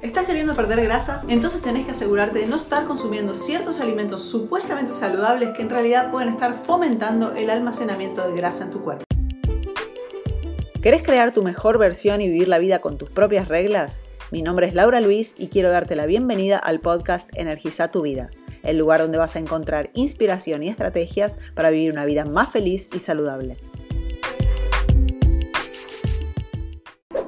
¿Estás queriendo perder grasa? Entonces tenés que asegurarte de no estar consumiendo ciertos alimentos supuestamente saludables que en realidad pueden estar fomentando el almacenamiento de grasa en tu cuerpo. ¿Querés crear tu mejor versión y vivir la vida con tus propias reglas? Mi nombre es Laura Luis y quiero darte la bienvenida al podcast Energiza tu vida, el lugar donde vas a encontrar inspiración y estrategias para vivir una vida más feliz y saludable.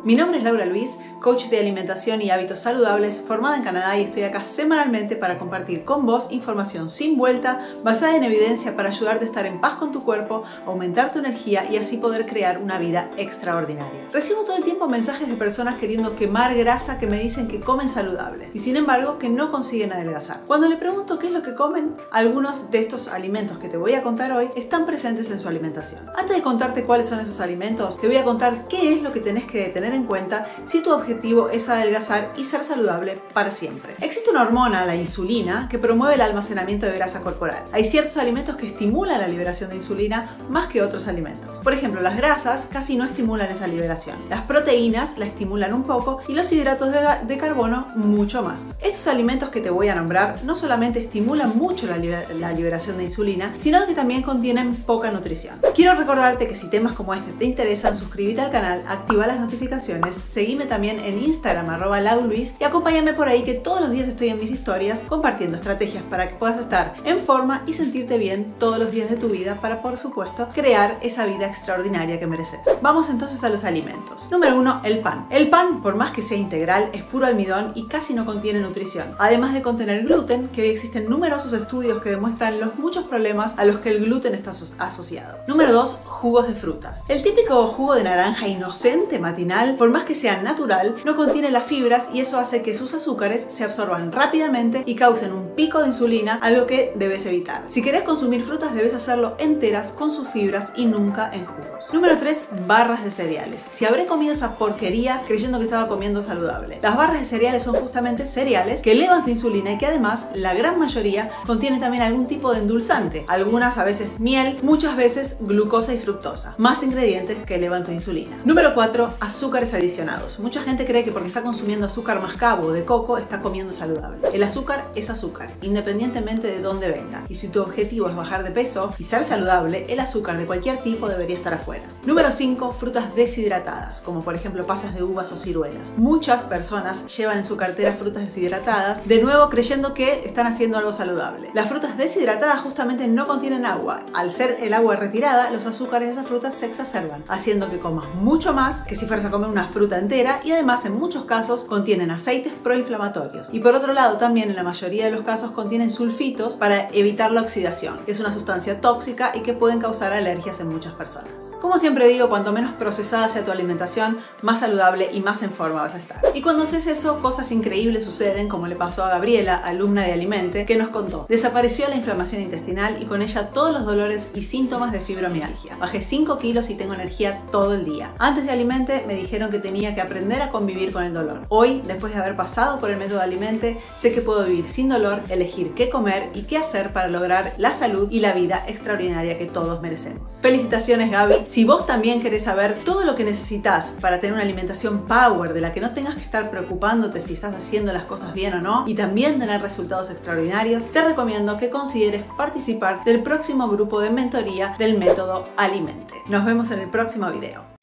Mi nombre es Laura Luis coach de alimentación y hábitos saludables, formada en Canadá y estoy acá semanalmente para compartir con vos información sin vuelta, basada en evidencia para ayudarte a estar en paz con tu cuerpo, aumentar tu energía y así poder crear una vida extraordinaria. Recibo todo el tiempo mensajes de personas queriendo quemar grasa que me dicen que comen saludable y sin embargo que no consiguen adelgazar. Cuando le pregunto qué es lo que comen, algunos de estos alimentos que te voy a contar hoy están presentes en su alimentación. Antes de contarte cuáles son esos alimentos, te voy a contar qué es lo que tenés que tener en cuenta si tu objetivo objetivo es adelgazar y ser saludable para siempre. Existe una hormona, la insulina, que promueve el almacenamiento de grasa corporal. Hay ciertos alimentos que estimulan la liberación de insulina más que otros alimentos. Por ejemplo, las grasas casi no estimulan esa liberación. Las proteínas la estimulan un poco y los hidratos de, carbono mucho más. Estos alimentos que te voy a nombrar no solamente estimulan mucho la, la liberación de insulina, sino que también contienen poca nutrición. Quiero recordarte que si temas como este te interesan, suscríbete al canal, activa las notificaciones, seguime también en Instagram arroba Luis y acompáñame por ahí que todos los días estoy en mis historias compartiendo estrategias para que puedas estar en forma y sentirte bien todos los días de tu vida para por supuesto crear esa vida extraordinaria que mereces. Vamos entonces a los alimentos. Número 1, el pan. El pan, por más que sea integral, es puro almidón y casi no contiene nutrición. Además de contener gluten, que hoy existen numerosos estudios que demuestran los muchos problemas a los que el gluten está asociado. Número 2, jugos de frutas. El típico jugo de naranja inocente matinal, por más que sea natural, no contiene las fibras y eso hace que sus azúcares se absorban rápidamente y causen un pico de insulina, algo que debes evitar. Si querés consumir frutas debes hacerlo enteras con sus fibras y nunca en jugos. Número 3. Barras de cereales. Si habré comido esa porquería creyendo que estaba comiendo saludable. Las barras de cereales son justamente cereales que elevan insulina y que además la gran mayoría contiene también algún tipo de endulzante. Algunas a veces miel, muchas veces glucosa y fructosa. Más ingredientes que elevan tu insulina. Número 4. Azúcares adicionados. Mucha gente cree que porque está consumiendo azúcar mascabo o de coco está comiendo saludable. El azúcar es azúcar, independientemente de dónde venga. Y si tu objetivo es bajar de peso y ser saludable, el azúcar de cualquier tipo debería estar afuera. Número 5. Frutas deshidratadas, como por ejemplo pasas de uvas o ciruelas. Muchas personas llevan en su cartera frutas deshidratadas, de nuevo creyendo que están haciendo algo saludable. Las frutas deshidratadas justamente no contienen agua. Al ser el agua retirada, los azúcares de esas frutas se exacerban, haciendo que comas mucho más que si fueras a comer una fruta entera y además en muchos casos contienen aceites proinflamatorios. Y por otro lado también en la mayoría de los casos contienen sulfitos para evitar la oxidación, que es una sustancia tóxica y que pueden causar alergias en muchas personas. Como siempre digo, cuanto menos procesada sea tu alimentación, más saludable y más en forma vas a estar. Y cuando haces eso, cosas increíbles suceden, como le pasó a Gabriela, alumna de Alimente, que nos contó. Desapareció la inflamación intestinal y con ella todos los dolores y síntomas de fibromialgia. Bajé 5 kilos y tengo energía todo el día. Antes de Alimente me dijeron que tenía que aprender convivir con el dolor. Hoy, después de haber pasado por el método Alimente, sé que puedo vivir sin dolor, elegir qué comer y qué hacer para lograr la salud y la vida extraordinaria que todos merecemos. Felicitaciones Gaby. Si vos también querés saber todo lo que necesitas para tener una alimentación power de la que no tengas que estar preocupándote si estás haciendo las cosas bien o no y también tener resultados extraordinarios, te recomiendo que consideres participar del próximo grupo de mentoría del método Alimente. Nos vemos en el próximo video.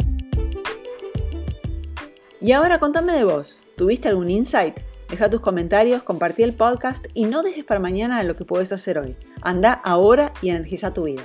Y ahora contame de vos. ¿Tuviste algún insight? Deja tus comentarios, compartí el podcast y no dejes para mañana lo que puedes hacer hoy. Anda ahora y energiza tu vida.